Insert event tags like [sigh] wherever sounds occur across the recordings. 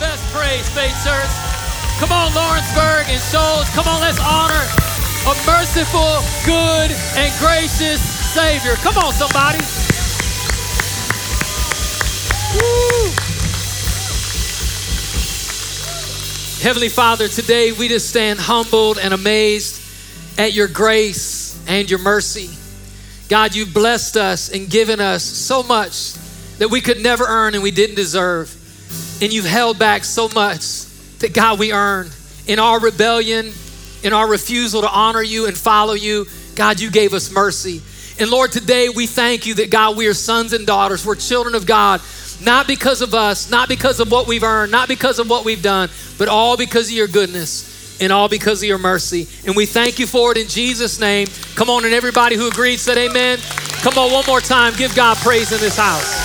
best praise, Faith. Come on, Lawrenceburg and Shoals. Come on, let's honor a merciful, good, and gracious Savior. Come on, somebody. Woo. Heavenly Father, today we just stand humbled and amazed at your grace and your mercy. God, you've blessed us and given us so much that we could never earn and we didn't deserve. And you've held back so much that, God, we earn. In our rebellion, in our refusal to honor you and follow you, God, you gave us mercy. And Lord, today we thank you that, God, we are sons and daughters. We're children of God, not because of us, not because of what we've earned, not because of what we've done, but all because of your goodness and all because of your mercy. And we thank you for it in Jesus' name. Come on, and everybody who agreed said amen. Come on, one more time. Give God praise in this house.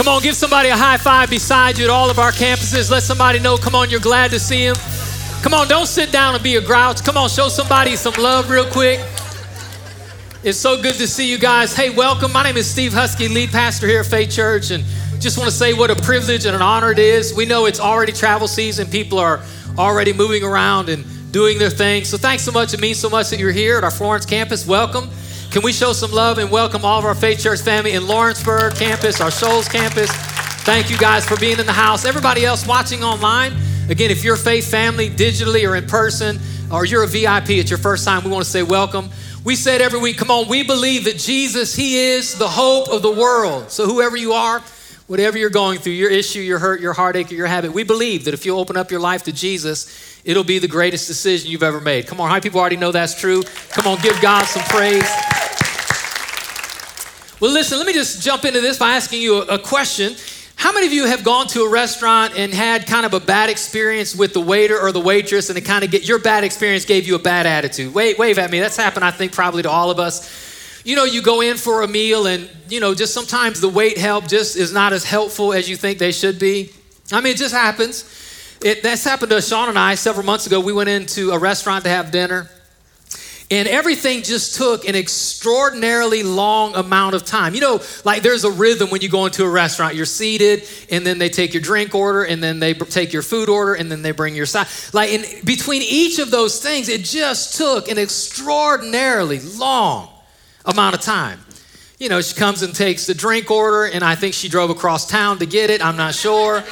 Come on, give somebody a high five beside you at all of our campuses. Let somebody know, come on, you're glad to see them. Come on, don't sit down and be a grouch. Come on, show somebody some love real quick. It's so good to see you guys. Hey, welcome. My name is Steve Husky, lead pastor here at Faith Church, and just want to say what a privilege and an honor it is. We know it's already travel season, people are already moving around and doing their thing. So thanks so much. It means so much that you're here at our Florence campus. Welcome. Can we show some love and welcome all of our Faith Church family in Lawrenceburg campus, our Shoals campus? Thank you guys for being in the house. Everybody else watching online, again, if you're faith family, digitally or in person, or you're a VIP, it's your first time, we want to say welcome. We said every week, come on, we believe that Jesus, He is the hope of the world. So, whoever you are, whatever you're going through, your issue, your hurt, your heartache, or your habit, we believe that if you open up your life to Jesus, it'll be the greatest decision you've ever made. Come on, many people already know that's true? Come on, give God some praise. Well, listen, let me just jump into this by asking you a, a question. How many of you have gone to a restaurant and had kind of a bad experience with the waiter or the waitress, and it kind of get your bad experience gave you a bad attitude? Wait, wave at me. That's happened, I think, probably to all of us. You know, you go in for a meal, and you know, just sometimes the wait help just is not as helpful as you think they should be. I mean, it just happens. It, that's happened to Sean and I several months ago. We went into a restaurant to have dinner and everything just took an extraordinarily long amount of time. You know, like there's a rhythm when you go into a restaurant. You're seated, and then they take your drink order, and then they take your food order, and then they bring your side. Like in between each of those things, it just took an extraordinarily long amount of time. You know, she comes and takes the drink order, and I think she drove across town to get it. I'm not sure.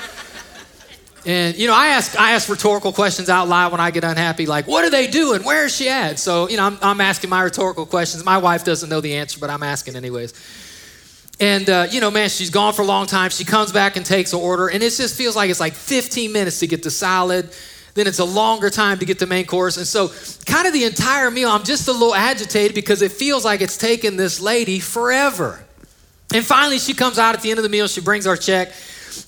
And you know, I ask I ask rhetorical questions out loud when I get unhappy, like, "What are they doing? Where is she at?" So you know, I'm, I'm asking my rhetorical questions. My wife doesn't know the answer, but I'm asking anyways. And uh, you know, man, she's gone for a long time. She comes back and takes an order, and it just feels like it's like 15 minutes to get the salad. Then it's a longer time to get the main course. And so, kind of the entire meal, I'm just a little agitated because it feels like it's taken this lady forever. And finally, she comes out at the end of the meal. She brings our check.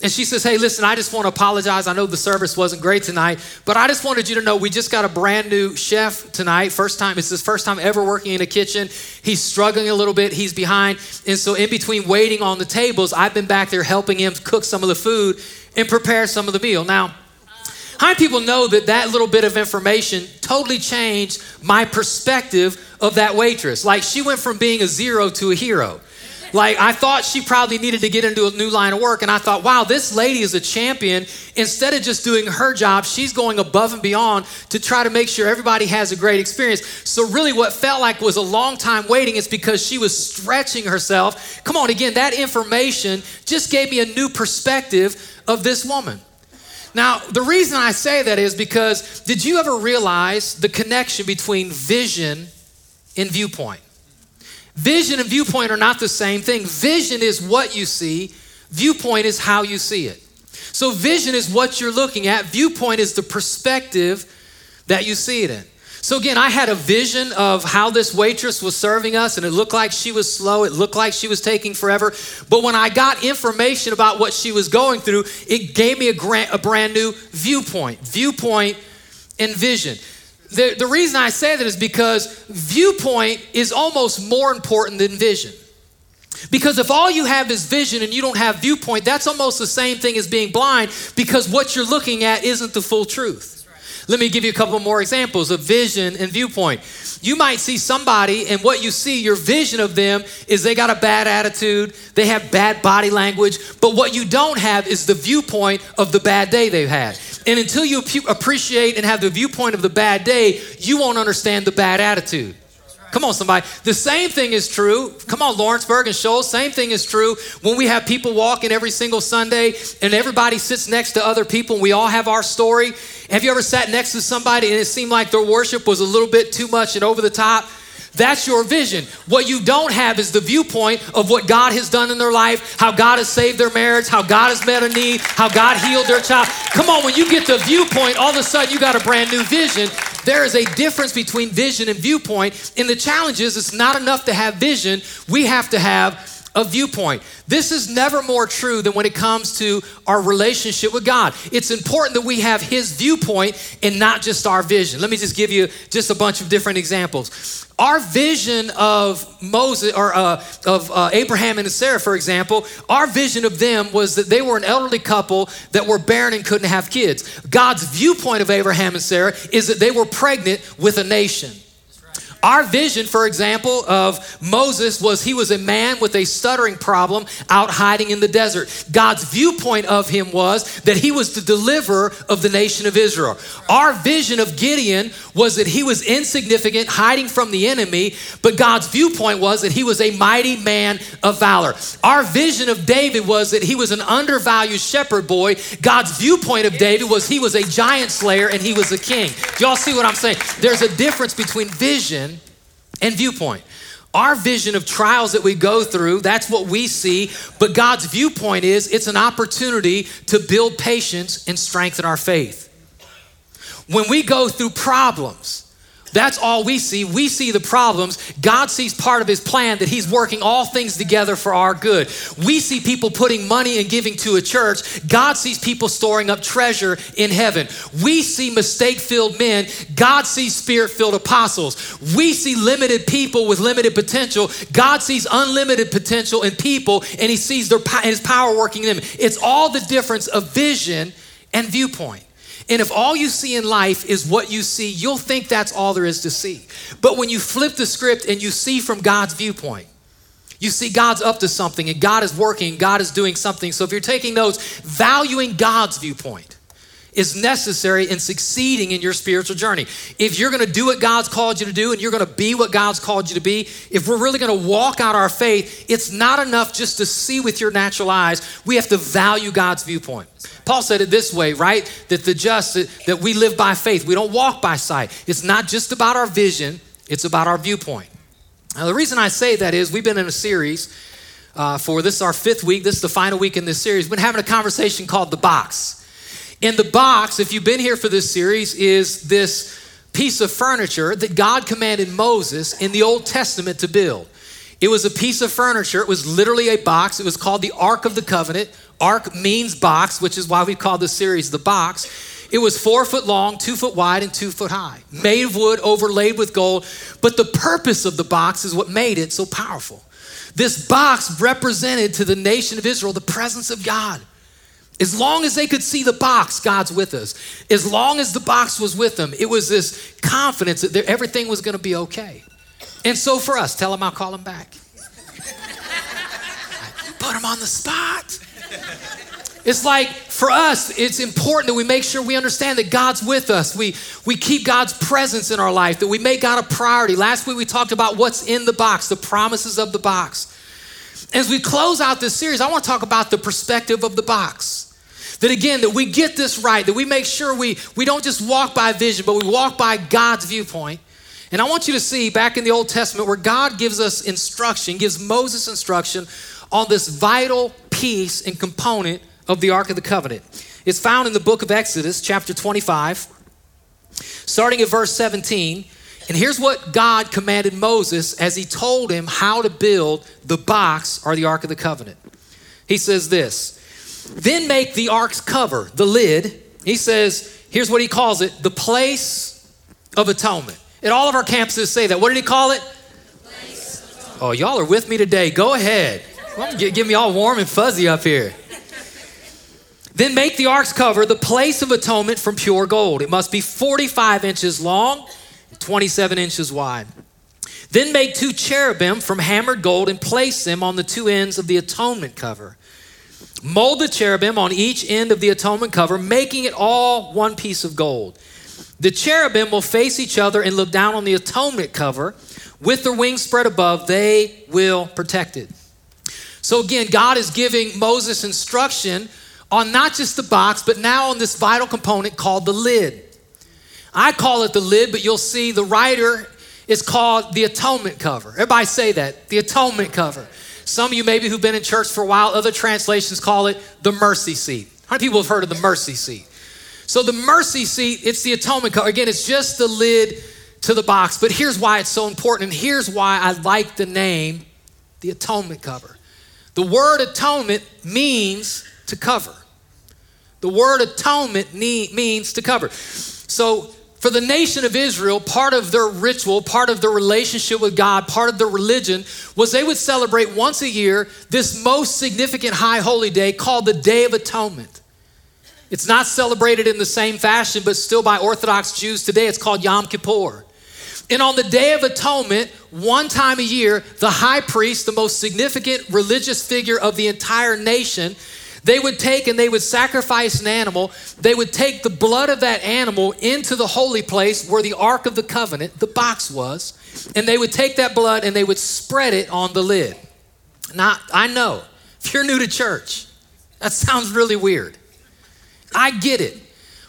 And she says, Hey, listen, I just want to apologize. I know the service wasn't great tonight, but I just wanted you to know we just got a brand new chef tonight. First time, it's his first time ever working in a kitchen. He's struggling a little bit, he's behind. And so, in between waiting on the tables, I've been back there helping him cook some of the food and prepare some of the meal. Now, how many people know that that little bit of information totally changed my perspective of that waitress? Like, she went from being a zero to a hero. Like, I thought she probably needed to get into a new line of work. And I thought, wow, this lady is a champion. Instead of just doing her job, she's going above and beyond to try to make sure everybody has a great experience. So, really, what felt like was a long time waiting is because she was stretching herself. Come on, again, that information just gave me a new perspective of this woman. Now, the reason I say that is because did you ever realize the connection between vision and viewpoint? Vision and viewpoint are not the same thing. Vision is what you see, viewpoint is how you see it. So, vision is what you're looking at, viewpoint is the perspective that you see it in. So, again, I had a vision of how this waitress was serving us, and it looked like she was slow. It looked like she was taking forever. But when I got information about what she was going through, it gave me a, grant, a brand new viewpoint. Viewpoint and vision. The, the reason I say that is because viewpoint is almost more important than vision. Because if all you have is vision and you don't have viewpoint, that's almost the same thing as being blind because what you're looking at isn't the full truth. Let me give you a couple more examples of vision and viewpoint. You might see somebody, and what you see, your vision of them is they got a bad attitude, they have bad body language, but what you don't have is the viewpoint of the bad day they've had. And until you appreciate and have the viewpoint of the bad day, you won't understand the bad attitude. Come on, somebody. The same thing is true. Come on, Lawrenceburg and Shoals. Same thing is true when we have people walking every single Sunday and everybody sits next to other people and we all have our story. Have you ever sat next to somebody and it seemed like their worship was a little bit too much and over the top? That's your vision. What you don't have is the viewpoint of what God has done in their life, how God has saved their marriage, how God has met a need, how God healed their child. Come on, when you get the viewpoint, all of a sudden you got a brand new vision. There is a difference between vision and viewpoint. And the challenge is it's not enough to have vision, we have to have a viewpoint. This is never more true than when it comes to our relationship with God. It's important that we have His viewpoint and not just our vision. Let me just give you just a bunch of different examples. Our vision of Moses or uh, of uh, Abraham and Sarah, for example, our vision of them was that they were an elderly couple that were barren and couldn't have kids. God's viewpoint of Abraham and Sarah is that they were pregnant with a nation. Our vision, for example, of Moses was he was a man with a stuttering problem out hiding in the desert. God's viewpoint of him was that he was the deliverer of the nation of Israel. Our vision of Gideon was that he was insignificant, hiding from the enemy, but God's viewpoint was that he was a mighty man of valor. Our vision of David was that he was an undervalued shepherd boy. God's viewpoint of David was he was a giant slayer and he was a king. Do y'all see what I'm saying? There's a difference between vision and viewpoint. Our vision of trials that we go through, that's what we see. But God's viewpoint is it's an opportunity to build patience and strengthen our faith. When we go through problems, that's all we see. We see the problems. God sees part of his plan that he's working all things together for our good. We see people putting money and giving to a church. God sees people storing up treasure in heaven. We see mistake filled men. God sees spirit filled apostles. We see limited people with limited potential. God sees unlimited potential in people and he sees their, his power working in them. It's all the difference of vision and viewpoint. And if all you see in life is what you see, you'll think that's all there is to see. But when you flip the script and you see from God's viewpoint, you see God's up to something and God is working, God is doing something. So if you're taking notes, valuing God's viewpoint is necessary in succeeding in your spiritual journey. If you're going to do what God's called you to do and you're going to be what God's called you to be, if we're really going to walk out our faith, it's not enough just to see with your natural eyes. We have to value God's viewpoint. Paul said it this way, right? That the just, that we live by faith. We don't walk by sight. It's not just about our vision, it's about our viewpoint. Now, the reason I say that is we've been in a series uh, for this is our fifth week. This is the final week in this series. We've been having a conversation called The Box. In the box, if you've been here for this series, is this piece of furniture that God commanded Moses in the Old Testament to build. It was a piece of furniture. It was literally a box. It was called the Ark of the Covenant. Ark means box, which is why we call this series the box. It was four foot long, two foot wide, and two foot high, made of wood, overlaid with gold. But the purpose of the box is what made it so powerful. This box represented to the nation of Israel the presence of God. As long as they could see the box, God's with us. As long as the box was with them, it was this confidence that everything was going to be okay. And so for us, tell them I'll call them back. Put him on the spot. It's like for us, it's important that we make sure we understand that God's with us. We, we keep God's presence in our life, that we make God a priority. Last week we talked about what's in the box, the promises of the box. As we close out this series, I want to talk about the perspective of the box. That again, that we get this right, that we make sure we, we don't just walk by vision, but we walk by God's viewpoint. And I want you to see back in the Old Testament where God gives us instruction, gives Moses instruction on this vital piece and component of the Ark of the Covenant. It's found in the book of Exodus, chapter 25, starting at verse 17. And here's what God commanded Moses as he told him how to build the box or the Ark of the Covenant. He says this then make the ark's cover, the lid. He says, here's what he calls it the place of atonement. And all of our campuses say that. What did he call it? Oh, y'all are with me today. Go ahead. Well, give me all warm and fuzzy up here. Then make the ark's cover the place of atonement from pure gold. It must be 45 inches long, 27 inches wide. Then make two cherubim from hammered gold and place them on the two ends of the atonement cover. Mold the cherubim on each end of the atonement cover, making it all one piece of gold. The cherubim will face each other and look down on the atonement cover. With their wings spread above, they will protect it. So again, God is giving Moses instruction on not just the box, but now on this vital component called the lid. I call it the lid, but you'll see the writer is called the atonement cover. Everybody say that, the atonement cover. Some of you maybe who've been in church for a while, other translations call it the mercy seat. How many people have heard of the mercy seat? So the mercy seat, it's the atonement cover. Again, it's just the lid to the box. But here's why it's so important, and here's why I like the name the atonement cover. The word atonement means to cover. The word atonement means to cover. So for the nation of Israel, part of their ritual, part of their relationship with God, part of their religion was they would celebrate once a year this most significant high holy day called the Day of Atonement. It's not celebrated in the same fashion, but still by Orthodox Jews today, it's called Yom Kippur. And on the Day of Atonement, one time a year, the high priest, the most significant religious figure of the entire nation, they would take and they would sacrifice an animal. They would take the blood of that animal into the holy place where the Ark of the Covenant, the box was, and they would take that blood and they would spread it on the lid. Now, I know, if you're new to church, that sounds really weird. I get it.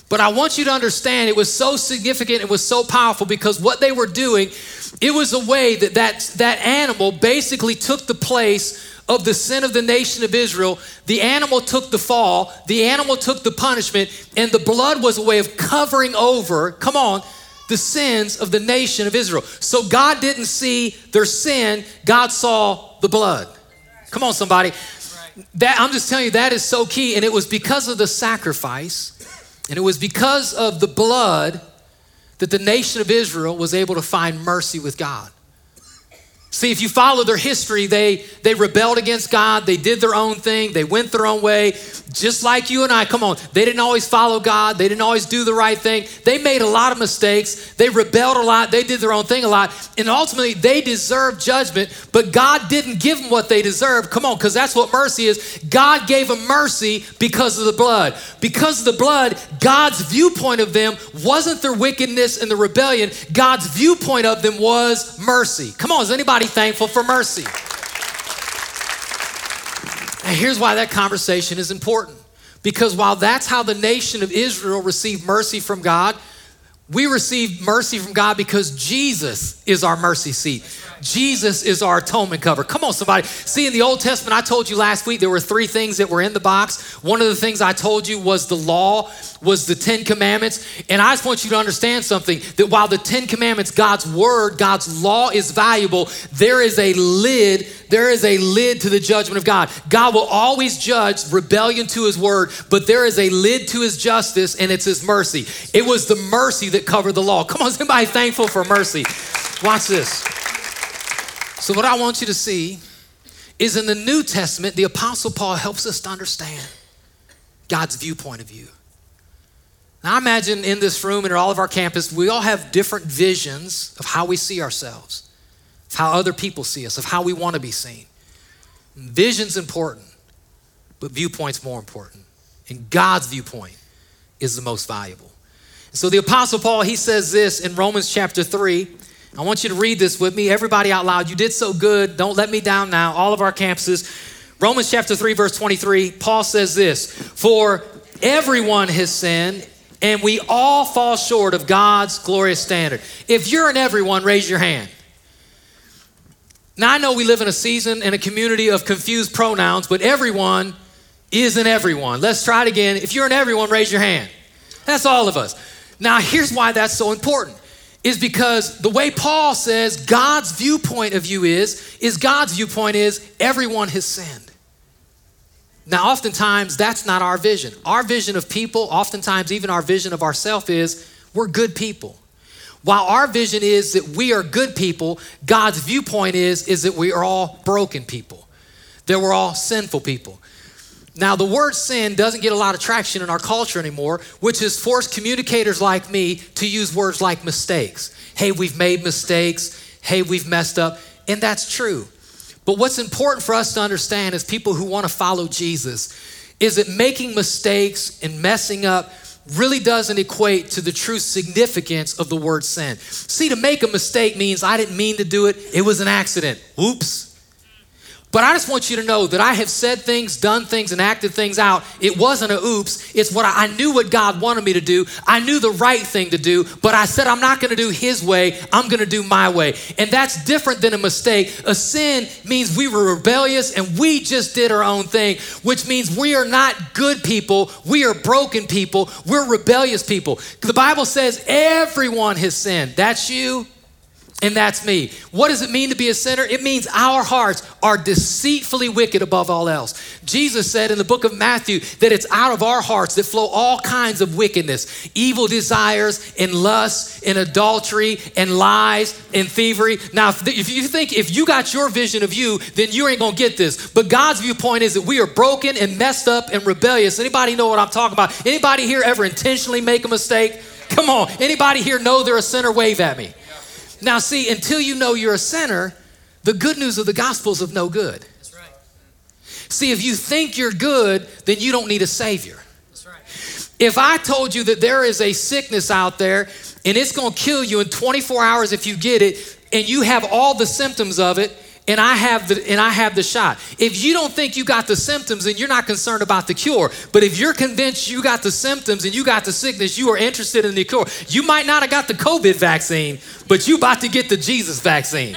But I want you to understand it was so significant, it was so powerful because what they were doing, it was a way that that, that animal basically took the place of the sin of the nation of Israel, the animal took the fall, the animal took the punishment, and the blood was a way of covering over, come on, the sins of the nation of Israel. So God didn't see their sin, God saw the blood. Come on, somebody. That I'm just telling you that is so key, and it was because of the sacrifice, and it was because of the blood that the nation of Israel was able to find mercy with God. See, if you follow their history, they, they rebelled against God. They did their own thing. They went their own way, just like you and I. Come on. They didn't always follow God. They didn't always do the right thing. They made a lot of mistakes. They rebelled a lot. They did their own thing a lot. And ultimately, they deserved judgment, but God didn't give them what they deserved. Come on, because that's what mercy is. God gave them mercy because of the blood. Because of the blood, God's viewpoint of them wasn't their wickedness and the rebellion. God's viewpoint of them was mercy. Come on, is anybody thankful for mercy? And here's why that conversation is important. Because while that's how the nation of Israel received mercy from God, we receive mercy from God because Jesus is our mercy seat. Jesus is our atonement cover. Come on, somebody. See, in the Old Testament, I told you last week there were three things that were in the box. One of the things I told you was the law, was the Ten Commandments. And I just want you to understand something that while the Ten Commandments, God's word, God's law is valuable, there is a lid, there is a lid to the judgment of God. God will always judge rebellion to his word, but there is a lid to his justice, and it's his mercy. It was the mercy that covered the law. Come on, somebody thankful for mercy. Watch this. So, what I want you to see is in the New Testament, the Apostle Paul helps us to understand God's viewpoint of you. Now, I imagine in this room and at all of our campus, we all have different visions of how we see ourselves, of how other people see us, of how we want to be seen. Vision's important, but viewpoint's more important. And God's viewpoint is the most valuable. So the Apostle Paul, he says this in Romans chapter 3, I want you to read this with me. Everybody out loud. You did so good. Don't let me down now. All of our campuses. Romans chapter 3, verse 23, Paul says this For everyone has sinned, and we all fall short of God's glorious standard. If you're an everyone, raise your hand. Now, I know we live in a season and a community of confused pronouns, but everyone is an everyone. Let's try it again. If you're an everyone, raise your hand. That's all of us. Now, here's why that's so important is because the way Paul says God's viewpoint of you is, is God's viewpoint is everyone has sinned. Now, oftentimes, that's not our vision. Our vision of people, oftentimes, even our vision of ourselves is we're good people. While our vision is that we are good people, God's viewpoint is, is that we are all broken people, that we're all sinful people. Now, the word sin doesn't get a lot of traction in our culture anymore, which has forced communicators like me to use words like mistakes. Hey, we've made mistakes. Hey, we've messed up. And that's true. But what's important for us to understand as people who want to follow Jesus is that making mistakes and messing up really doesn't equate to the true significance of the word sin. See, to make a mistake means I didn't mean to do it, it was an accident. Oops. But I just want you to know that I have said things, done things, and acted things out. It wasn't a oops. It's what I, I knew what God wanted me to do. I knew the right thing to do, but I said, I'm not going to do His way. I'm going to do my way. And that's different than a mistake. A sin means we were rebellious and we just did our own thing, which means we are not good people. We are broken people. We're rebellious people. The Bible says everyone has sinned. That's you. And that's me. What does it mean to be a sinner? It means our hearts are deceitfully wicked above all else. Jesus said in the book of Matthew that it's out of our hearts that flow all kinds of wickedness evil desires, and lust, and adultery, and lies, and thievery. Now, if you think if you got your vision of you, then you ain't gonna get this. But God's viewpoint is that we are broken and messed up and rebellious. Anybody know what I'm talking about? Anybody here ever intentionally make a mistake? Come on. Anybody here know they're a sinner? Wave at me. Now, see, until you know you're a sinner, the good news of the gospel is of no good. That's right. See, if you think you're good, then you don't need a savior. That's right. If I told you that there is a sickness out there and it's going to kill you in 24 hours if you get it, and you have all the symptoms of it, and I have the and I have the shot. If you don't think you got the symptoms and you're not concerned about the cure, but if you're convinced you got the symptoms and you got the sickness, you are interested in the cure. You might not have got the COVID vaccine, but you about to get the Jesus vaccine.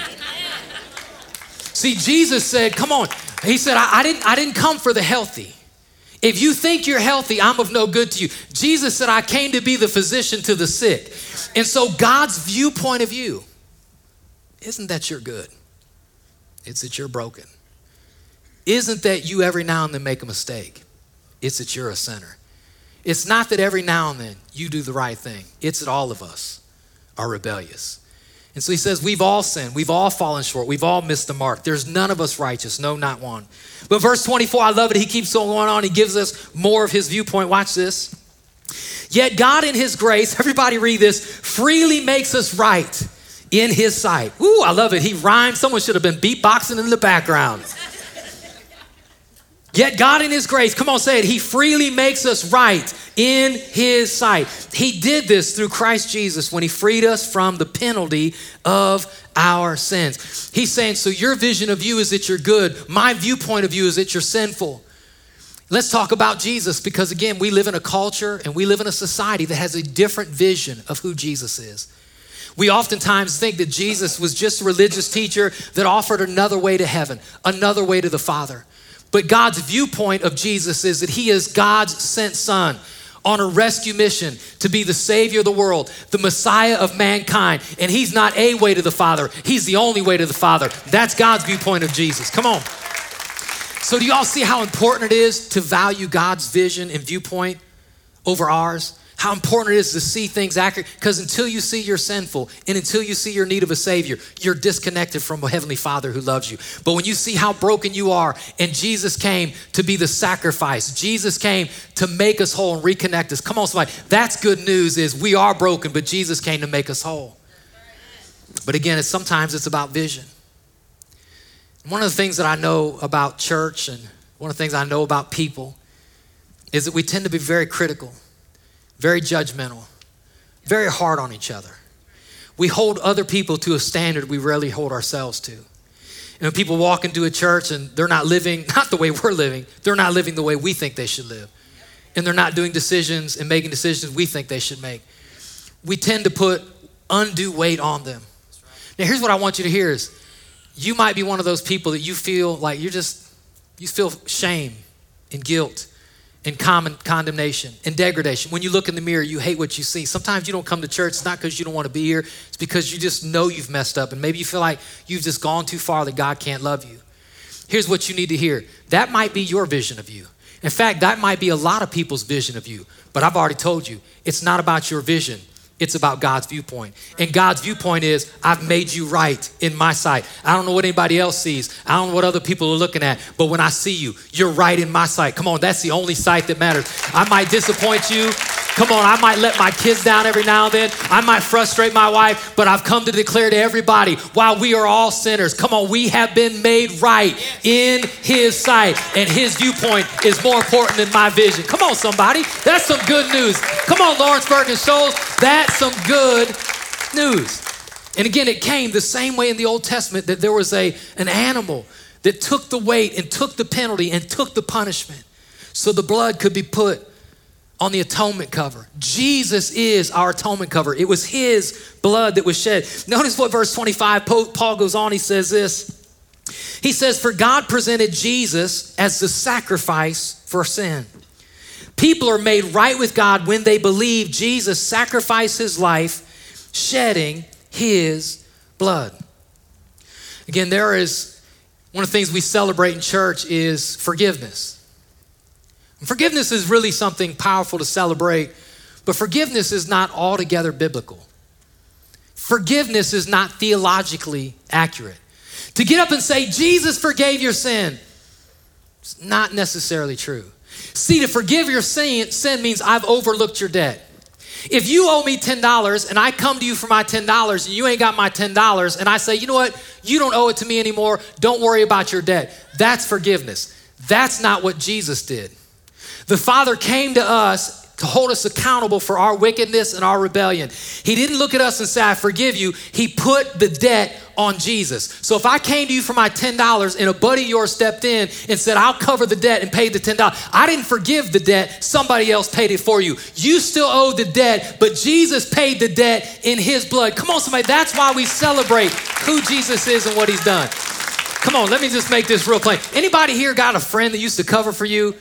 See, Jesus said, "Come on." He said, I, I didn't I didn't come for the healthy." If you think you're healthy, I'm of no good to you. Jesus said, I came to be the physician to the sick. And so, God's viewpoint of you isn't that you're good. It's that you're broken. Isn't that you every now and then make a mistake? It's that you're a sinner. It's not that every now and then you do the right thing, it's that all of us are rebellious. And so he says, We've all sinned. We've all fallen short. We've all missed the mark. There's none of us righteous. No, not one. But verse 24, I love it. He keeps going on. He gives us more of his viewpoint. Watch this. Yet God, in his grace, everybody read this, freely makes us right in his sight. Ooh, I love it. He rhymes. Someone should have been beatboxing in the background. Yet God in his grace, come on, say it, he freely makes us right in his sight. He did this through Christ Jesus when he freed us from the penalty of our sins. He's saying, so your vision of you is that you're good. My viewpoint of you is that you're sinful. Let's talk about Jesus because, again, we live in a culture and we live in a society that has a different vision of who Jesus is. We oftentimes think that Jesus was just a religious teacher that offered another way to heaven, another way to the Father. But God's viewpoint of Jesus is that he is God's sent son on a rescue mission to be the Savior of the world, the Messiah of mankind. And He's not a way to the Father, He's the only way to the Father. That's God's viewpoint of Jesus. Come on. So, do y'all see how important it is to value God's vision and viewpoint over ours? How important it is to see things accurate because until you see you're sinful and until you see your need of a savior you're disconnected from a heavenly father who loves you. But when you see how broken you are and jesus came to be the sacrifice jesus came to make us whole and reconnect us. Come on somebody. That's good news is we are broken but jesus came to make us whole. But again it's sometimes it's about vision. One of the things that i know about church and one of the things i know about people is that we tend to be very critical very judgmental, very hard on each other. We hold other people to a standard we rarely hold ourselves to. And when people walk into a church and they're not living, [laughs] not the way we're living, they're not living the way we think they should live. And they're not doing decisions and making decisions we think they should make. We tend to put undue weight on them. Now, here's what I want you to hear is you might be one of those people that you feel like you're just, you feel shame and guilt and common condemnation and degradation. When you look in the mirror, you hate what you see. Sometimes you don't come to church, it's not because you don't want to be here, it's because you just know you've messed up and maybe you feel like you've just gone too far that God can't love you. Here's what you need to hear that might be your vision of you. In fact, that might be a lot of people's vision of you, but I've already told you, it's not about your vision, It's about God's viewpoint. And God's viewpoint is, I've made you right in my sight. I don't know what anybody else sees. I don't know what other people are looking at. But when I see you, you're right in my sight. Come on, that's the only sight that matters. I might disappoint you. Come on, I might let my kids down every now and then. I might frustrate my wife, but I've come to declare to everybody while we are all sinners, come on, we have been made right in His sight, and His viewpoint is more important than my vision. Come on, somebody. That's some good news. Come on, Lawrenceburg and Shoals. That's some good news. And again, it came the same way in the Old Testament that there was a, an animal that took the weight and took the penalty and took the punishment so the blood could be put on the atonement cover. Jesus is our atonement cover. It was his blood that was shed. Notice what verse 25, Paul goes on, he says this. He says, For God presented Jesus as the sacrifice for sin. People are made right with God when they believe Jesus sacrificed his life, shedding his blood. Again, there is one of the things we celebrate in church is forgiveness. Forgiveness is really something powerful to celebrate, but forgiveness is not altogether biblical. Forgiveness is not theologically accurate. To get up and say, Jesus forgave your sin, it's not necessarily true. See, to forgive your sin, sin means I've overlooked your debt. If you owe me $10 and I come to you for my $10 and you ain't got my $10 and I say, you know what, you don't owe it to me anymore, don't worry about your debt, that's forgiveness. That's not what Jesus did. The Father came to us to hold us accountable for our wickedness and our rebellion. He didn't look at us and say, I forgive you. He put the debt on Jesus. So if I came to you for my $10 and a buddy of yours stepped in and said, I'll cover the debt and pay the $10, I didn't forgive the debt. Somebody else paid it for you. You still owe the debt, but Jesus paid the debt in his blood. Come on, somebody. That's why we celebrate who Jesus is and what he's done. Come on, let me just make this real plain. Anybody here got a friend that used to cover for you?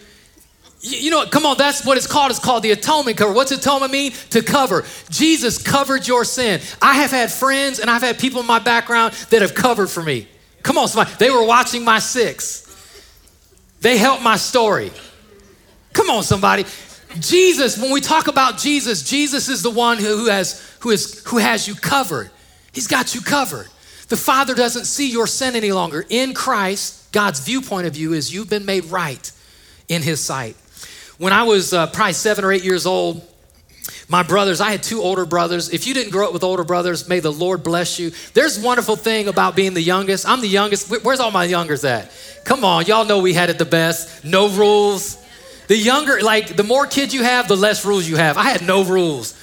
You know, what? come on, that's what it's called. It's called the atonement cover. What's atonement mean? To cover. Jesus covered your sin. I have had friends and I've had people in my background that have covered for me. Come on, somebody. They were watching my six. They helped my story. Come on, somebody. Jesus, when we talk about Jesus, Jesus is the one who has, who, is, who has you covered. He's got you covered. The Father doesn't see your sin any longer. In Christ, God's viewpoint of you is you've been made right in His sight. When I was uh, probably seven or eight years old, my brothers, I had two older brothers. If you didn't grow up with older brothers, may the Lord bless you. There's wonderful thing about being the youngest. I'm the youngest. Where's all my youngers at? Come on, y'all know we had it the best. No rules. The younger, like the more kids you have, the less rules you have. I had no rules.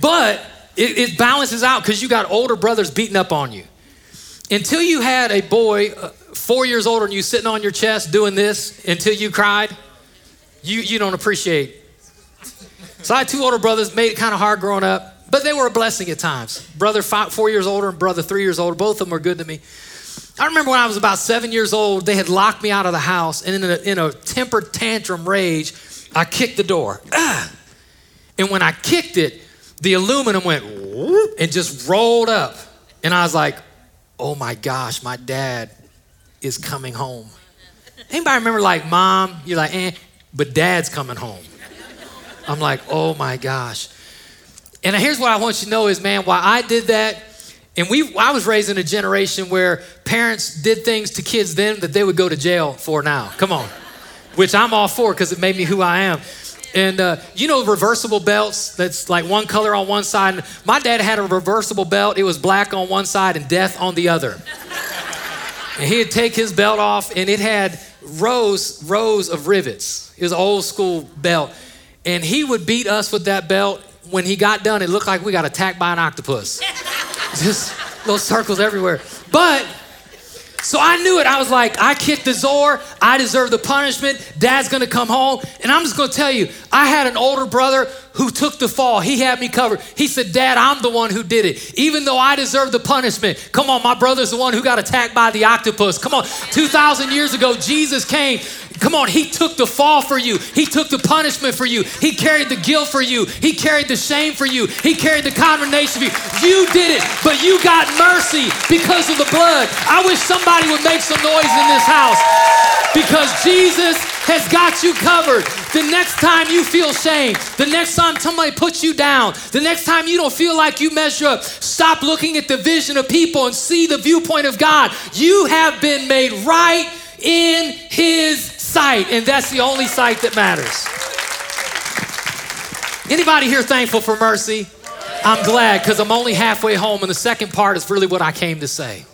But it, it balances out because you got older brothers beating up on you. Until you had a boy uh, four years older than you sitting on your chest doing this until you cried, you, you don't appreciate. So I had two older brothers, made it kind of hard growing up, but they were a blessing at times. Brother five, four years older and brother three years older, both of them were good to me. I remember when I was about seven years old, they had locked me out of the house, and in a, in a temper tantrum rage, I kicked the door. Ah! And when I kicked it, the aluminum went whoop, and just rolled up. And I was like, oh my gosh, my dad is coming home. Anybody remember like mom? You're like, eh, but dad's coming home. I'm like, oh my gosh. And here's what I want you to know is, man, why I did that, and we I was raised in a generation where parents did things to kids then that they would go to jail for now. Come on. Which I'm all for because it made me who I am. And uh, you know reversible belts that's like one color on one side. My dad had a reversible belt. It was black on one side and death on the other. and he'd take his belt off and it had rows, rows of rivets. It was an old school belt. And he would beat us with that belt. When he got done, it looked like we got attacked by an octopus. [laughs] Just little circles everywhere. But so I knew it. I was like, I kicked the Zor. I deserve the punishment. Dad's gonna come home. And I'm just gonna tell you, I had an older brother who took the fall. He had me covered. He said, Dad, I'm the one who did it. Even though I deserve the punishment. Come on, my brother's the one who got attacked by the octopus. Come on, 2,000 years ago, Jesus came. Come on, he took the fall for you. He took the punishment for you. He carried the guilt for you. He carried the shame for you. He carried the condemnation for you. You did it, but you got mercy because of the blood. I wish somebody would make some noise in this house because Jesus has got you covered. The next time you feel shame, the next time somebody puts you down, the next time you don't feel like you measure up, stop looking at the vision of people and see the viewpoint of God. You have been made right in His sight, and that's the only sight that matters. Anybody here thankful for mercy? I'm glad because I'm only halfway home, and the second part is really what I came to say.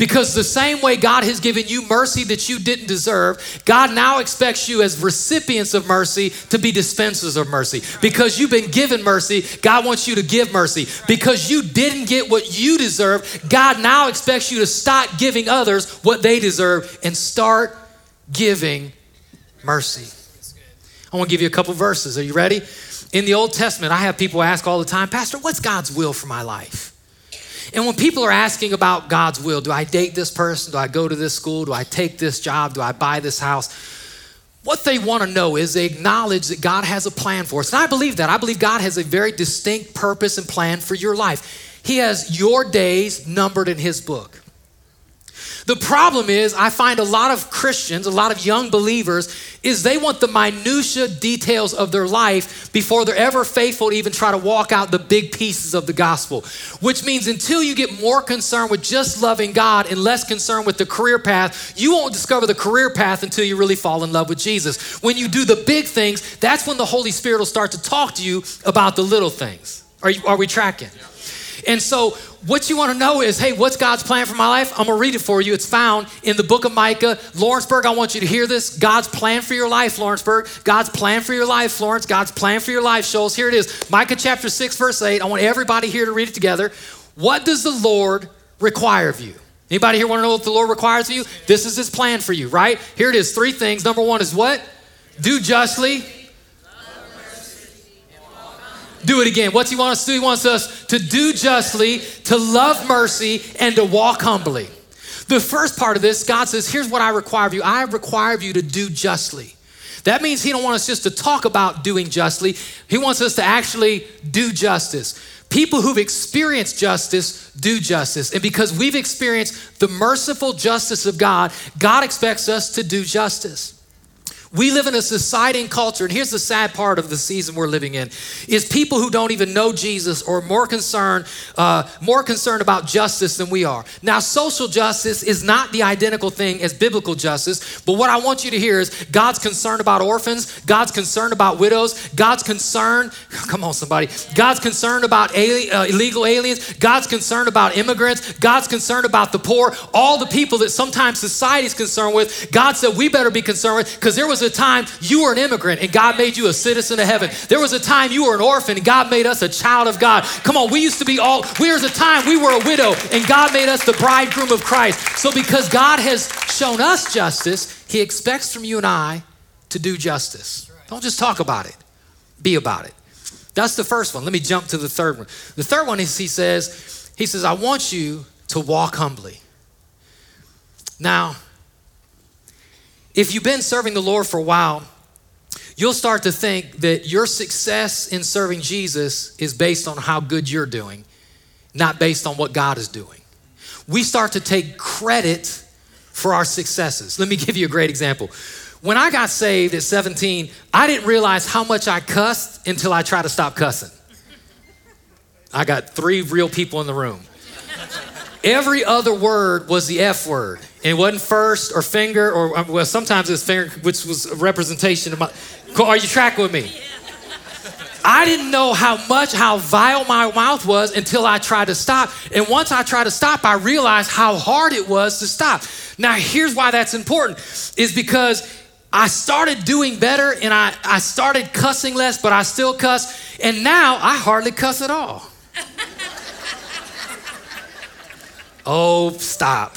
Because the same way God has given you mercy that you didn't deserve, God now expects you as recipients of mercy to be dispensers of mercy. Because you've been given mercy, God wants you to give mercy. Because you didn't get what you deserve, God now expects you to stop giving others what they deserve and start giving mercy. I want to give you a couple verses. Are you ready? In the Old Testament, I have people ask all the time, Pastor, what's God's will for my life? And when people are asking about God's will, do I date this person? Do I go to this school? Do I take this job? Do I buy this house? What they want to know is they acknowledge that God has a plan for us. And I believe that. I believe God has a very distinct purpose and plan for your life. He has your days numbered in His book. The problem is, I find a lot of Christians, a lot of young believers, is they want the minutia details of their life before they're ever faithful to even try to walk out the big pieces of the gospel. Which means until you get more concerned with just loving God and less concerned with the career path, you won't discover the career path until you really fall in love with Jesus. When you do the big things, that's when the Holy Spirit will start to talk to you about the little things. Are, you, are we tracking? And so what you want to know is, hey, what's God's plan for my life? I'm going to read it for you. It's found in the book of Micah. Lawrenceburg, I want you to hear this. God's plan for your life, Lawrenceburg. God's plan for your life, Florence. God's plan for your life, Shoals. Here it is. Micah chapter 6, verse 8. I want everybody here to read it together. What does the Lord require of you? Anybody here want to know what the Lord requires of you? This is his plan for you, right? Here it is. Three things. Number one is what? Do justly do it again. What's he want us to do? He wants us to do justly, to love mercy, and to walk humbly. The first part of this, God says, here's what I require of you. I require of you to do justly. That means he don't want us just to talk about doing justly. He wants us to actually do justice. People who've experienced justice do justice. And because we've experienced the merciful justice of God, God expects us to do justice. We live in a society and culture, and here's the sad part of the season we're living in: is people who don't even know Jesus or more concerned, uh, more concerned about justice than we are. Now, social justice is not the identical thing as biblical justice, but what I want you to hear is God's concerned about orphans, God's concerned about widows, God's concerned. Come on, somebody! God's concerned about alien, uh, illegal aliens, God's concerned about immigrants, God's concerned about the poor, all the people that sometimes society is concerned with. God said we better be concerned with because there was was a time you were an immigrant and God made you a citizen of heaven. There was a time you were an orphan and God made us a child of God. Come on, we used to be all, there was a time we were a widow and God made us the bridegroom of Christ. So because God has shown us justice, He expects from you and I to do justice. Don't just talk about it, be about it. That's the first one. Let me jump to the third one. The third one is He says, He says, I want you to walk humbly. Now, if you've been serving the Lord for a while, you'll start to think that your success in serving Jesus is based on how good you're doing, not based on what God is doing. We start to take credit for our successes. Let me give you a great example. When I got saved at 17, I didn't realize how much I cussed until I tried to stop cussing. I got three real people in the room. Every other word was the F word. It wasn't first or finger, or um, well, sometimes it was finger, which was a representation of my. Are you tracking with me? I didn't know how much, how vile my mouth was until I tried to stop. And once I tried to stop, I realized how hard it was to stop. Now, here's why that's important is because I started doing better and I, I started cussing less, but I still cuss. And now I hardly cuss at all. [laughs] oh, stop.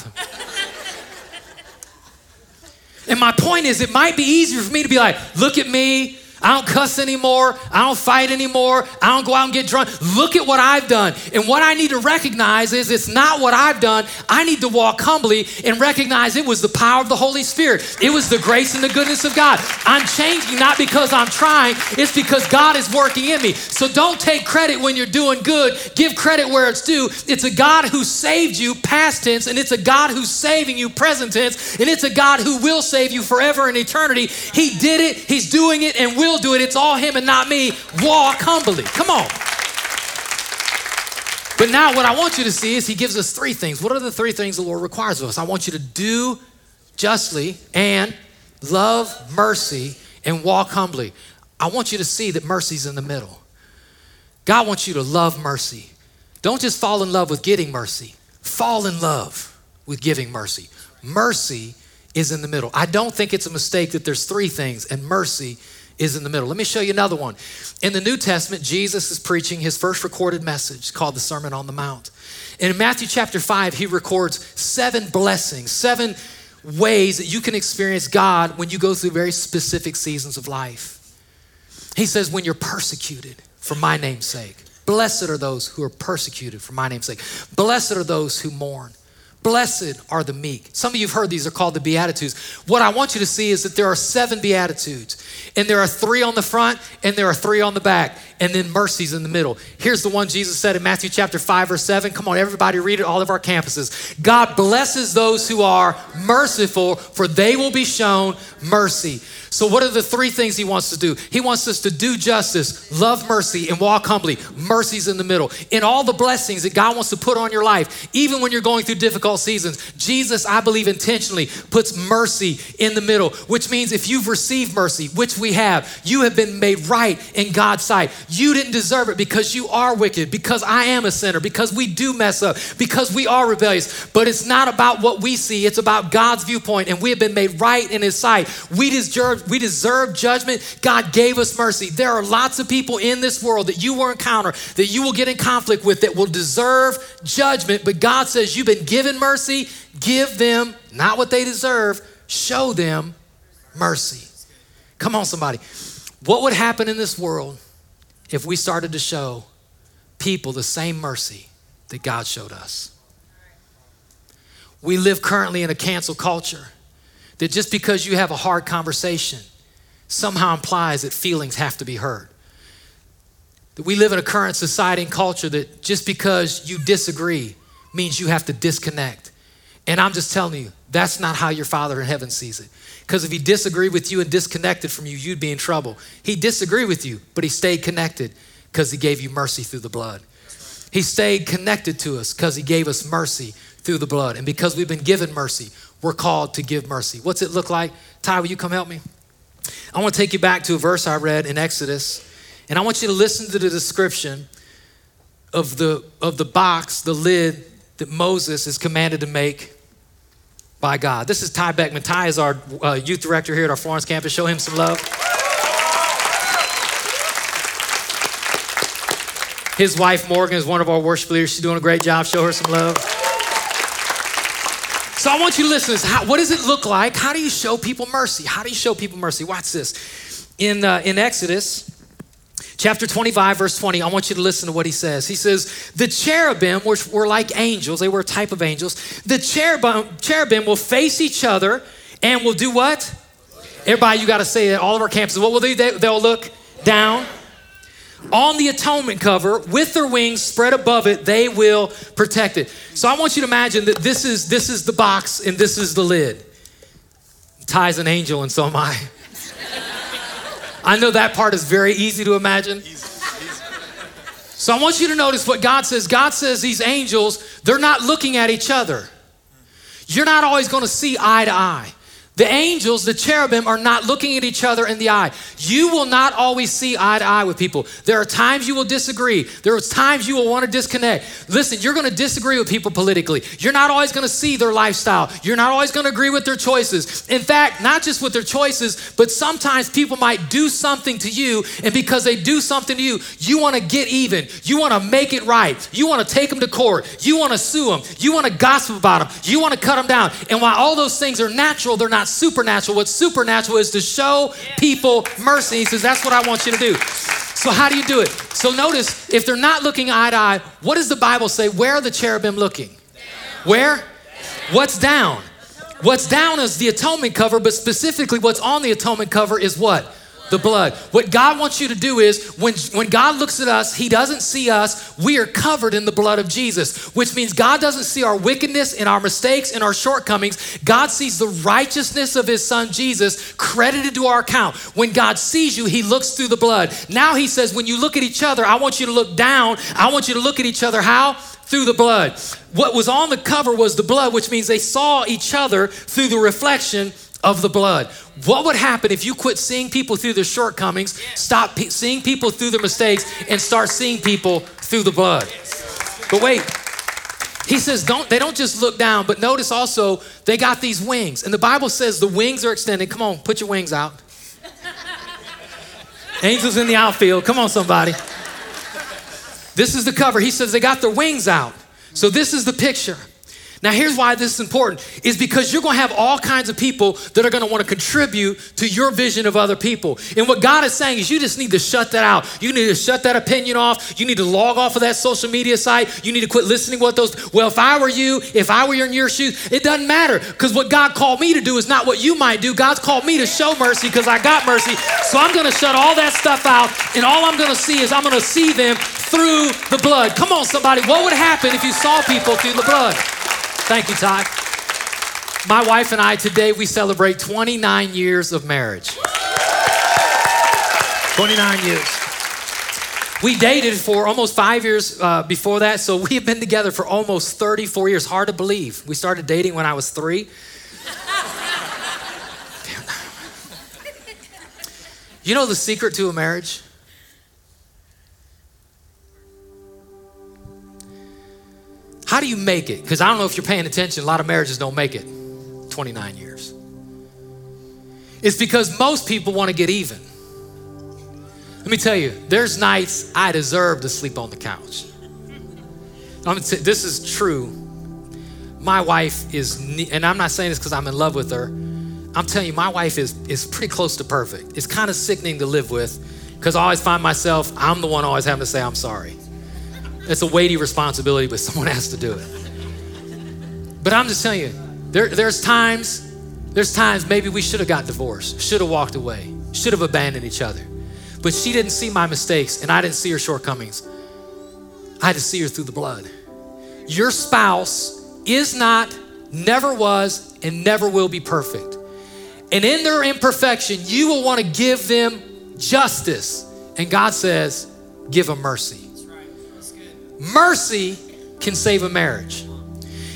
And my point is, it might be easier for me to be like, look at me. I don't cuss anymore. I don't fight anymore. I don't go out and get drunk. Look at what I've done. And what I need to recognize is it's not what I've done. I need to walk humbly and recognize it was the power of the Holy Spirit. It was the grace and the goodness of God. I'm changing not because I'm trying, it's because God is working in me. So don't take credit when you're doing good. Give credit where it's due. It's a God who saved you, past tense, and it's a God who's saving you, present tense, and it's a God who will save you forever and eternity. He did it, He's doing it, and will do it. It's all Him and not me. Walk humbly. Come on. But now, what I want you to see is He gives us three things. What are the three things the Lord requires of us? I want you to do justly and love mercy and walk humbly. I want you to see that mercy's in the middle. God wants you to love mercy. Don't just fall in love with getting mercy, fall in love with giving mercy. Mercy is in the middle. I don't think it's a mistake that there's three things and mercy is in the middle. Let me show you another one. In the New Testament, Jesus is preaching his first recorded message called the Sermon on the Mount. And in Matthew chapter 5, he records seven blessings, seven ways that you can experience God when you go through very specific seasons of life. He says, when you're persecuted for my name's sake, blessed are those who are persecuted for my name's sake, blessed are those who mourn. Blessed are the meek. Some of you have heard these are called the Beatitudes. What I want you to see is that there are seven Beatitudes, and there are three on the front, and there are three on the back, and then mercy's in the middle. Here's the one Jesus said in Matthew chapter 5, verse 7. Come on, everybody, read it, all of our campuses. God blesses those who are merciful, for they will be shown mercy. So, what are the three things he wants to do? He wants us to do justice, love mercy, and walk humbly. Mercy's in the middle. In all the blessings that God wants to put on your life, even when you're going through difficult seasons, Jesus, I believe, intentionally puts mercy in the middle, which means if you've received mercy, which we have, you have been made right in God's sight. You didn't deserve it because you are wicked, because I am a sinner, because we do mess up, because we are rebellious. But it's not about what we see, it's about God's viewpoint, and we have been made right in His sight. We deserve we deserve judgment. God gave us mercy. There are lots of people in this world that you will encounter, that you will get in conflict with, that will deserve judgment. But God says, You've been given mercy. Give them not what they deserve, show them mercy. Come on, somebody. What would happen in this world if we started to show people the same mercy that God showed us? We live currently in a cancel culture that just because you have a hard conversation somehow implies that feelings have to be heard. That we live in a current society and culture that just because you disagree means you have to disconnect. And I'm just telling you, that's not how your Father in heaven sees it. Because if he disagreed with you and disconnected from you, you'd be in trouble. He disagreed with you, but he stayed connected because he gave you mercy through the blood. He stayed connected to us because he gave us mercy through the blood. And because we've been given mercy, we're called to give mercy. What's it look like? Ty, will you come help me? I want to take you back to a verse I read in Exodus, and I want you to listen to the description of the, of the box, the lid that Moses is commanded to make by God. This is Ty Beckman. Ty is our uh, youth director here at our Florence campus. Show him some love. His wife, Morgan, is one of our worship leaders. She's doing a great job. Show her some love. So I want you to listen. How, what does it look like? How do you show people mercy? How do you show people mercy? Watch this. In, uh, in Exodus, chapter 25, verse 20, I want you to listen to what he says. He says, The cherubim were, were like angels, they were a type of angels. The cherubim, cherubim will face each other and will do what? Everybody, you got to say that. All of our campuses, what will they do? They'll look down on the atonement cover with their wings spread above it they will protect it. So i want you to imagine that this is this is the box and this is the lid. Ty's an angel and so am i. [laughs] I know that part is very easy to imagine. So i want you to notice what god says. God says these angels they're not looking at each other. You're not always going to see eye to eye the angels, the cherubim, are not looking at each other in the eye. You will not always see eye to eye with people. There are times you will disagree. There are times you will want to disconnect. Listen, you're going to disagree with people politically. You're not always going to see their lifestyle. You're not always going to agree with their choices. In fact, not just with their choices, but sometimes people might do something to you, and because they do something to you, you want to get even. You want to make it right. You want to take them to court. You want to sue them. You want to gossip about them. You want to cut them down. And while all those things are natural, they're not not supernatural. What's supernatural is to show people mercy. He says, That's what I want you to do. So, how do you do it? So, notice if they're not looking eye to eye, what does the Bible say? Where are the cherubim looking? Where? What's down? What's down is the atonement cover, but specifically what's on the atonement cover is what? The blood. What God wants you to do is when, when God looks at us, He doesn't see us. We are covered in the blood of Jesus, which means God doesn't see our wickedness and our mistakes and our shortcomings. God sees the righteousness of His Son Jesus credited to our account. When God sees you, He looks through the blood. Now He says, when you look at each other, I want you to look down. I want you to look at each other how? through the blood. What was on the cover was the blood, which means they saw each other through the reflection of the blood. What would happen if you quit seeing people through their shortcomings, stop pe- seeing people through their mistakes, and start seeing people through the blood? But wait, he says, don't, they don't just look down, but notice also they got these wings. And the Bible says the wings are extended. Come on, put your wings out. [laughs] Angels in the outfield. Come on, somebody. This is the cover. He says they got their wings out. So this is the picture. Now, here's why this is important is because you're going to have all kinds of people that are going to want to contribute to your vision of other people. And what God is saying is you just need to shut that out. You need to shut that opinion off. You need to log off of that social media site. You need to quit listening to what those, well, if I were you, if I were in your shoes, it doesn't matter because what God called me to do is not what you might do. God's called me to show mercy because I got mercy. So I'm going to shut all that stuff out and all I'm going to see is I'm going to see them through the blood. Come on, somebody. What would happen if you saw people through the blood? Thank you, Ty. My wife and I today, we celebrate 29 years of marriage. 29 years. We dated for almost five years uh, before that, so we have been together for almost 34 years. Hard to believe. We started dating when I was three. [laughs] you know the secret to a marriage? How do you make it? Because I don't know if you're paying attention, a lot of marriages don't make it 29 years. It's because most people want to get even. Let me tell you, there's nights I deserve to sleep on the couch. I'm t- this is true. My wife is, and I'm not saying this because I'm in love with her. I'm telling you, my wife is, is pretty close to perfect. It's kind of sickening to live with because I always find myself, I'm the one always having to say, I'm sorry. It's a weighty responsibility, but someone has to do it. But I'm just telling you, there, there's times, there's times maybe we should have got divorced, should have walked away, should have abandoned each other. But she didn't see my mistakes and I didn't see her shortcomings. I had to see her through the blood. Your spouse is not, never was, and never will be perfect. And in their imperfection, you will want to give them justice. And God says, give them mercy. Mercy can save a marriage.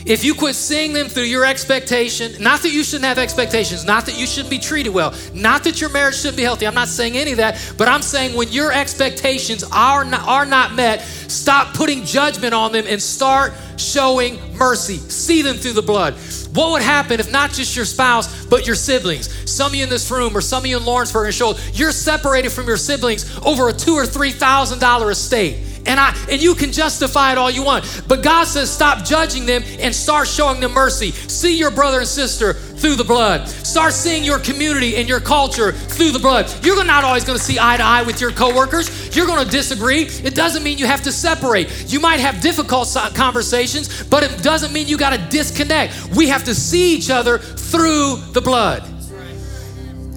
If you quit seeing them through your expectation, not that you shouldn't have expectations, not that you shouldn't be treated well, not that your marriage shouldn't be healthy. I'm not saying any of that, but I'm saying when your expectations are not, are not met, stop putting judgment on them and start showing mercy. See them through the blood. What would happen if not just your spouse, but your siblings? Some of you in this room, or some of you in Lawrenceburg and Shoals, you're separated from your siblings over a two or three thousand dollar estate. And I and you can justify it all you want. But God says stop judging them and start showing them mercy. See your brother and sister through the blood. Start seeing your community and your culture through the blood. You're not always going to see eye to eye with your coworkers. You're going to disagree. It doesn't mean you have to separate. You might have difficult conversations, but it doesn't mean you got to disconnect. We have to see each other through the blood.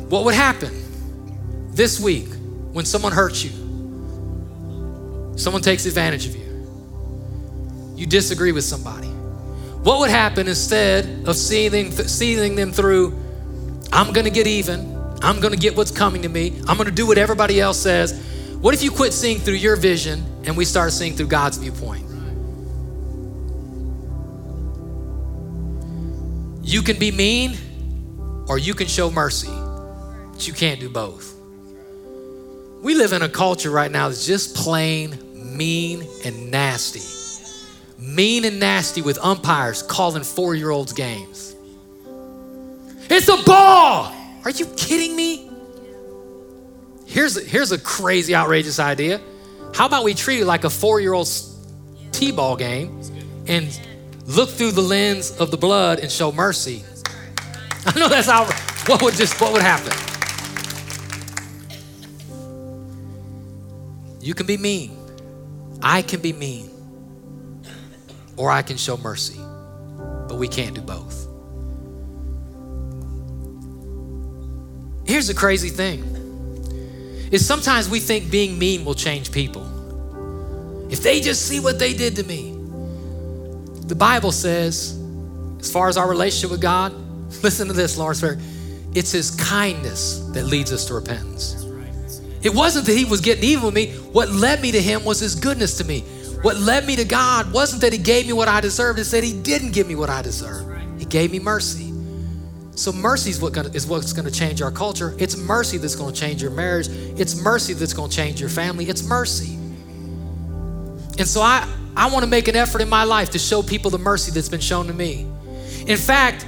What would happen this week when someone hurts you? Someone takes advantage of you. You disagree with somebody. What would happen instead of seeing them, seeing them through, I'm going to get even, I'm going to get what's coming to me, I'm going to do what everybody else says? What if you quit seeing through your vision and we start seeing through God's viewpoint? You can be mean or you can show mercy, but you can't do both. We live in a culture right now that's just plain mean and nasty. Mean and nasty with umpires calling four year olds games. It's a ball! Are you kidding me? Here's a, here's a crazy, outrageous idea. How about we treat it like a four year old's T ball game and look through the lens of the blood and show mercy? I know that's outrageous. What would just what would happen? You can be mean. I can be mean. Or I can show mercy. But we can't do both. Here's the crazy thing. Is sometimes we think being mean will change people. If they just see what they did to me. The Bible says, as far as our relationship with God, [laughs] listen to this, Lawrenceburg. It's his kindness that leads us to repentance. It wasn't that he was getting even with me. What led me to him was his goodness to me. What led me to God wasn't that he gave me what I deserved, it's that he didn't give me what I deserved. He gave me mercy. So mercy is, what gonna, is what's going to change our culture. It's mercy that's going to change your marriage. It's mercy that's going to change your family. It's mercy. And so I, I want to make an effort in my life to show people the mercy that's been shown to me. In fact,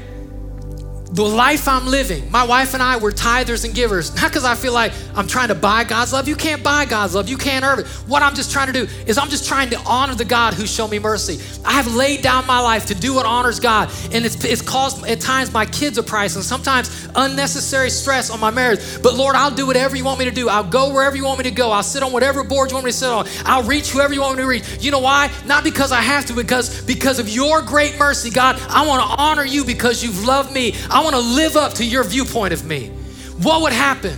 the life I'm living, my wife and I were tithers and givers, not because I feel like I'm trying to buy God's love. You can't buy God's love. You can't earn it. What I'm just trying to do is I'm just trying to honor the God who showed me mercy. I have laid down my life to do what honors God, and it's, it's caused at times my kids a price and sometimes unnecessary stress on my marriage. But Lord, I'll do whatever you want me to do. I'll go wherever you want me to go. I'll sit on whatever board you want me to sit on. I'll reach whoever you want me to reach. You know why? Not because I have to, because because of your great mercy, God. I want to honor you because you've loved me. I want to live up to your viewpoint of me. What would happen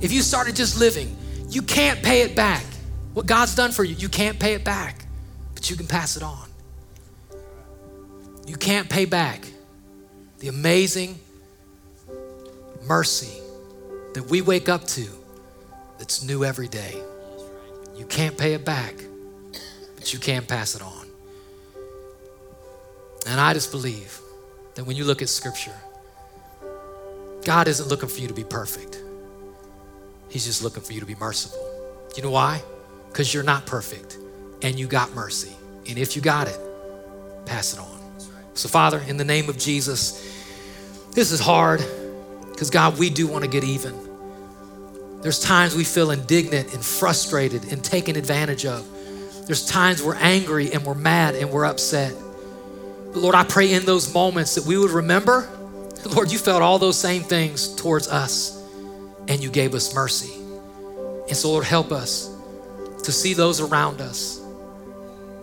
if you started just living? You can't pay it back. What God's done for you, you can't pay it back, but you can pass it on. You can't pay back the amazing mercy that we wake up to that's new every day. You can't pay it back, but you can pass it on. And I just believe that when you look at Scripture, God isn't looking for you to be perfect. He's just looking for you to be merciful. You know why? Because you're not perfect and you got mercy. And if you got it, pass it on. So, Father, in the name of Jesus, this is hard because, God, we do want to get even. There's times we feel indignant and frustrated and taken advantage of. There's times we're angry and we're mad and we're upset. But Lord, I pray in those moments that we would remember, Lord, you felt all those same things towards us and you gave us mercy. And so, Lord, help us to see those around us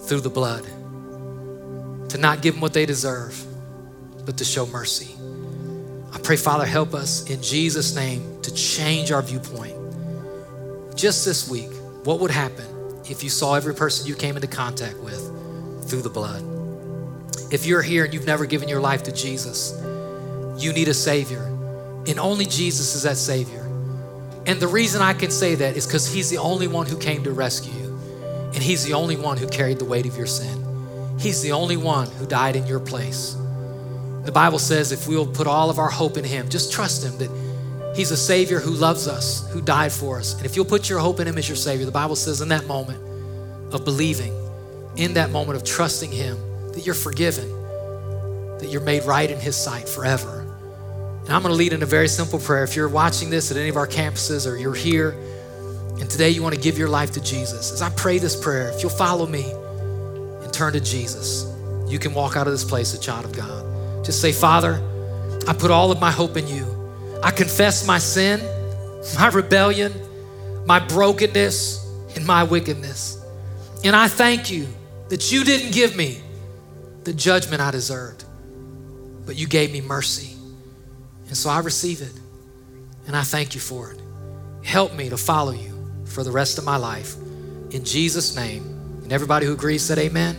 through the blood, to not give them what they deserve, but to show mercy. I pray, Father, help us in Jesus' name to change our viewpoint. Just this week, what would happen if you saw every person you came into contact with through the blood? If you're here and you've never given your life to Jesus, you need a Savior. And only Jesus is that Savior. And the reason I can say that is because He's the only one who came to rescue you. And He's the only one who carried the weight of your sin. He's the only one who died in your place. The Bible says if we'll put all of our hope in Him, just trust Him that He's a Savior who loves us, who died for us. And if you'll put your hope in Him as your Savior, the Bible says in that moment of believing, in that moment of trusting Him, that you're forgiven, that you're made right in His sight forever. And I'm going to lead in a very simple prayer. If you're watching this at any of our campuses or you're here and today you want to give your life to Jesus, as I pray this prayer, if you'll follow me and turn to Jesus, you can walk out of this place a child of God. Just say, Father, I put all of my hope in you. I confess my sin, my rebellion, my brokenness, and my wickedness. And I thank you that you didn't give me the judgment I deserved, but you gave me mercy. And so I receive it and I thank you for it. Help me to follow you for the rest of my life. In Jesus' name. And everybody who agrees said, Amen.